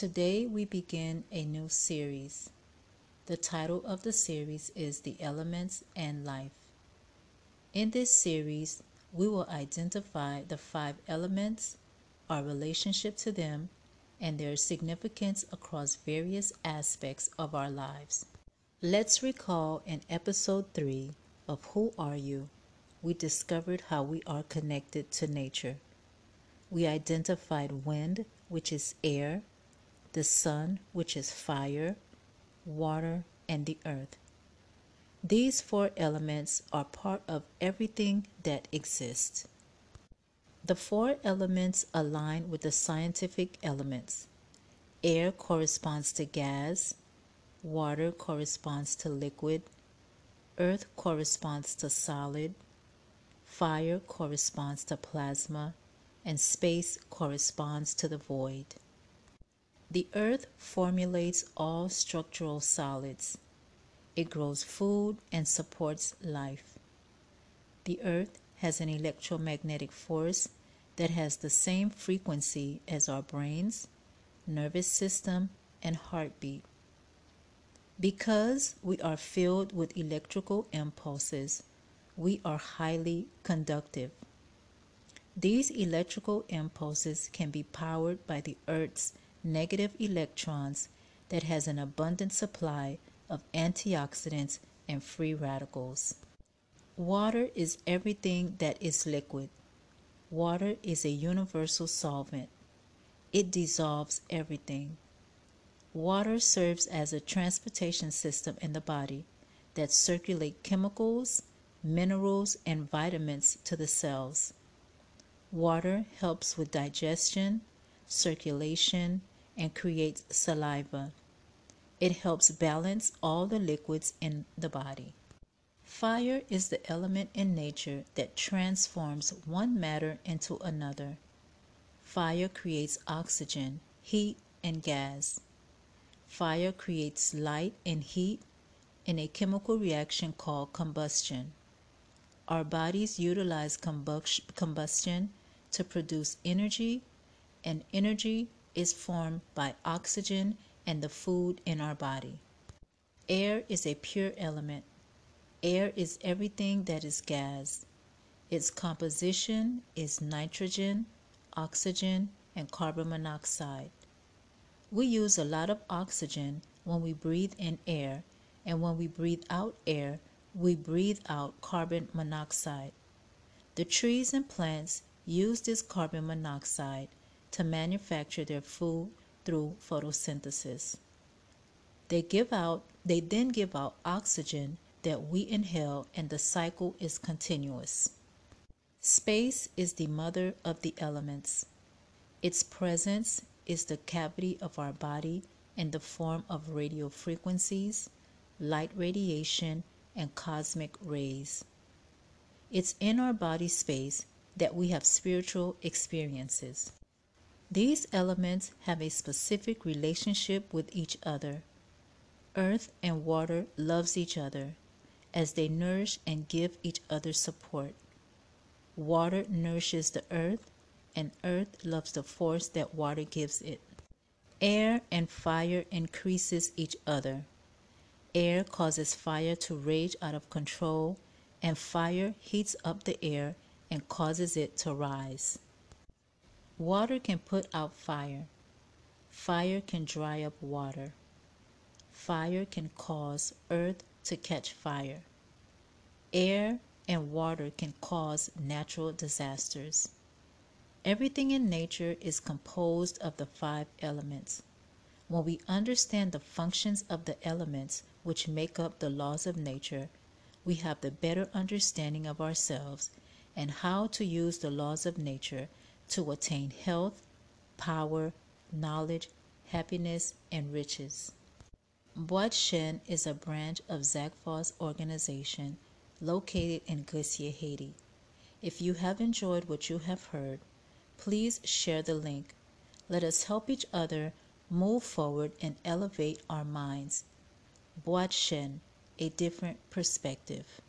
Today we begin a new series. The title of the series is The Elements and Life. In this series, we will identify the five elements, our relationship to them, and their significance across various aspects of our lives. Let's recall in episode 3 of Who Are You? We discovered how we are connected to nature. We identified wind, which is air, the sun, which is fire, water, and the earth. These four elements are part of everything that exists. The four elements align with the scientific elements. Air corresponds to gas, water corresponds to liquid, earth corresponds to solid, fire corresponds to plasma, and space corresponds to the void. The earth formulates all structural solids. It grows food and supports life. The earth has an electromagnetic force that has the same frequency as our brains, nervous system, and heartbeat. Because we are filled with electrical impulses, we are highly conductive. These electrical impulses can be powered by the Earth's negative electrons that has an abundant supply of antioxidants and free radicals. Water is everything that is liquid. Water is a universal solvent. It dissolves everything. Water serves as a transportation system in the body that circulate chemicals, minerals, and vitamins to the cells. Water helps with digestion, circulation, and creates saliva. It helps balance all the liquids in the body. Fire is the element in nature that transforms one matter into another. Fire creates oxygen, heat, and gas. Fire creates light and heat in a chemical reaction called combustion. Our bodies utilize combustion to produce energy, and energy is formed by oxygen and the food in our body. Air is a pure element. Air is everything that is gas. Its composition is nitrogen, oxygen, and carbon monoxide. We use a lot of oxygen when we breathe in air, and when we breathe out air, we breathe out carbon monoxide. The trees and plants use this carbon monoxide to manufacture their food through photosynthesis. They give out they then give out oxygen that we inhale and the cycle is continuous. Space is the mother of the elements. Its presence is the cavity of our body in the form of radio frequencies, light radiation, and cosmic rays. It's in our body space that we have spiritual experiences. These elements have a specific relationship with each other. Earth and water loves each other as they nourish and give each other support. Water nourishes the earth and earth loves the force that water gives it. Air and fire increases each other. Air causes fire to rage out of control and fire heats up the air and causes it to rise. Water can put out fire. Fire can dry up water. Fire can cause earth to catch fire. Air and water can cause natural disasters. Everything in nature is composed of the five elements. When we understand the functions of the elements which make up the laws of nature, we have the better understanding of ourselves and how to use the laws of nature to attain health, power, knowledge, happiness, and riches. Bois Shen is a branch of Zagfos organization located in Glacier, Haiti. If you have enjoyed what you have heard, please share the link. Let us help each other move forward and elevate our minds. Bois Shen, a different perspective.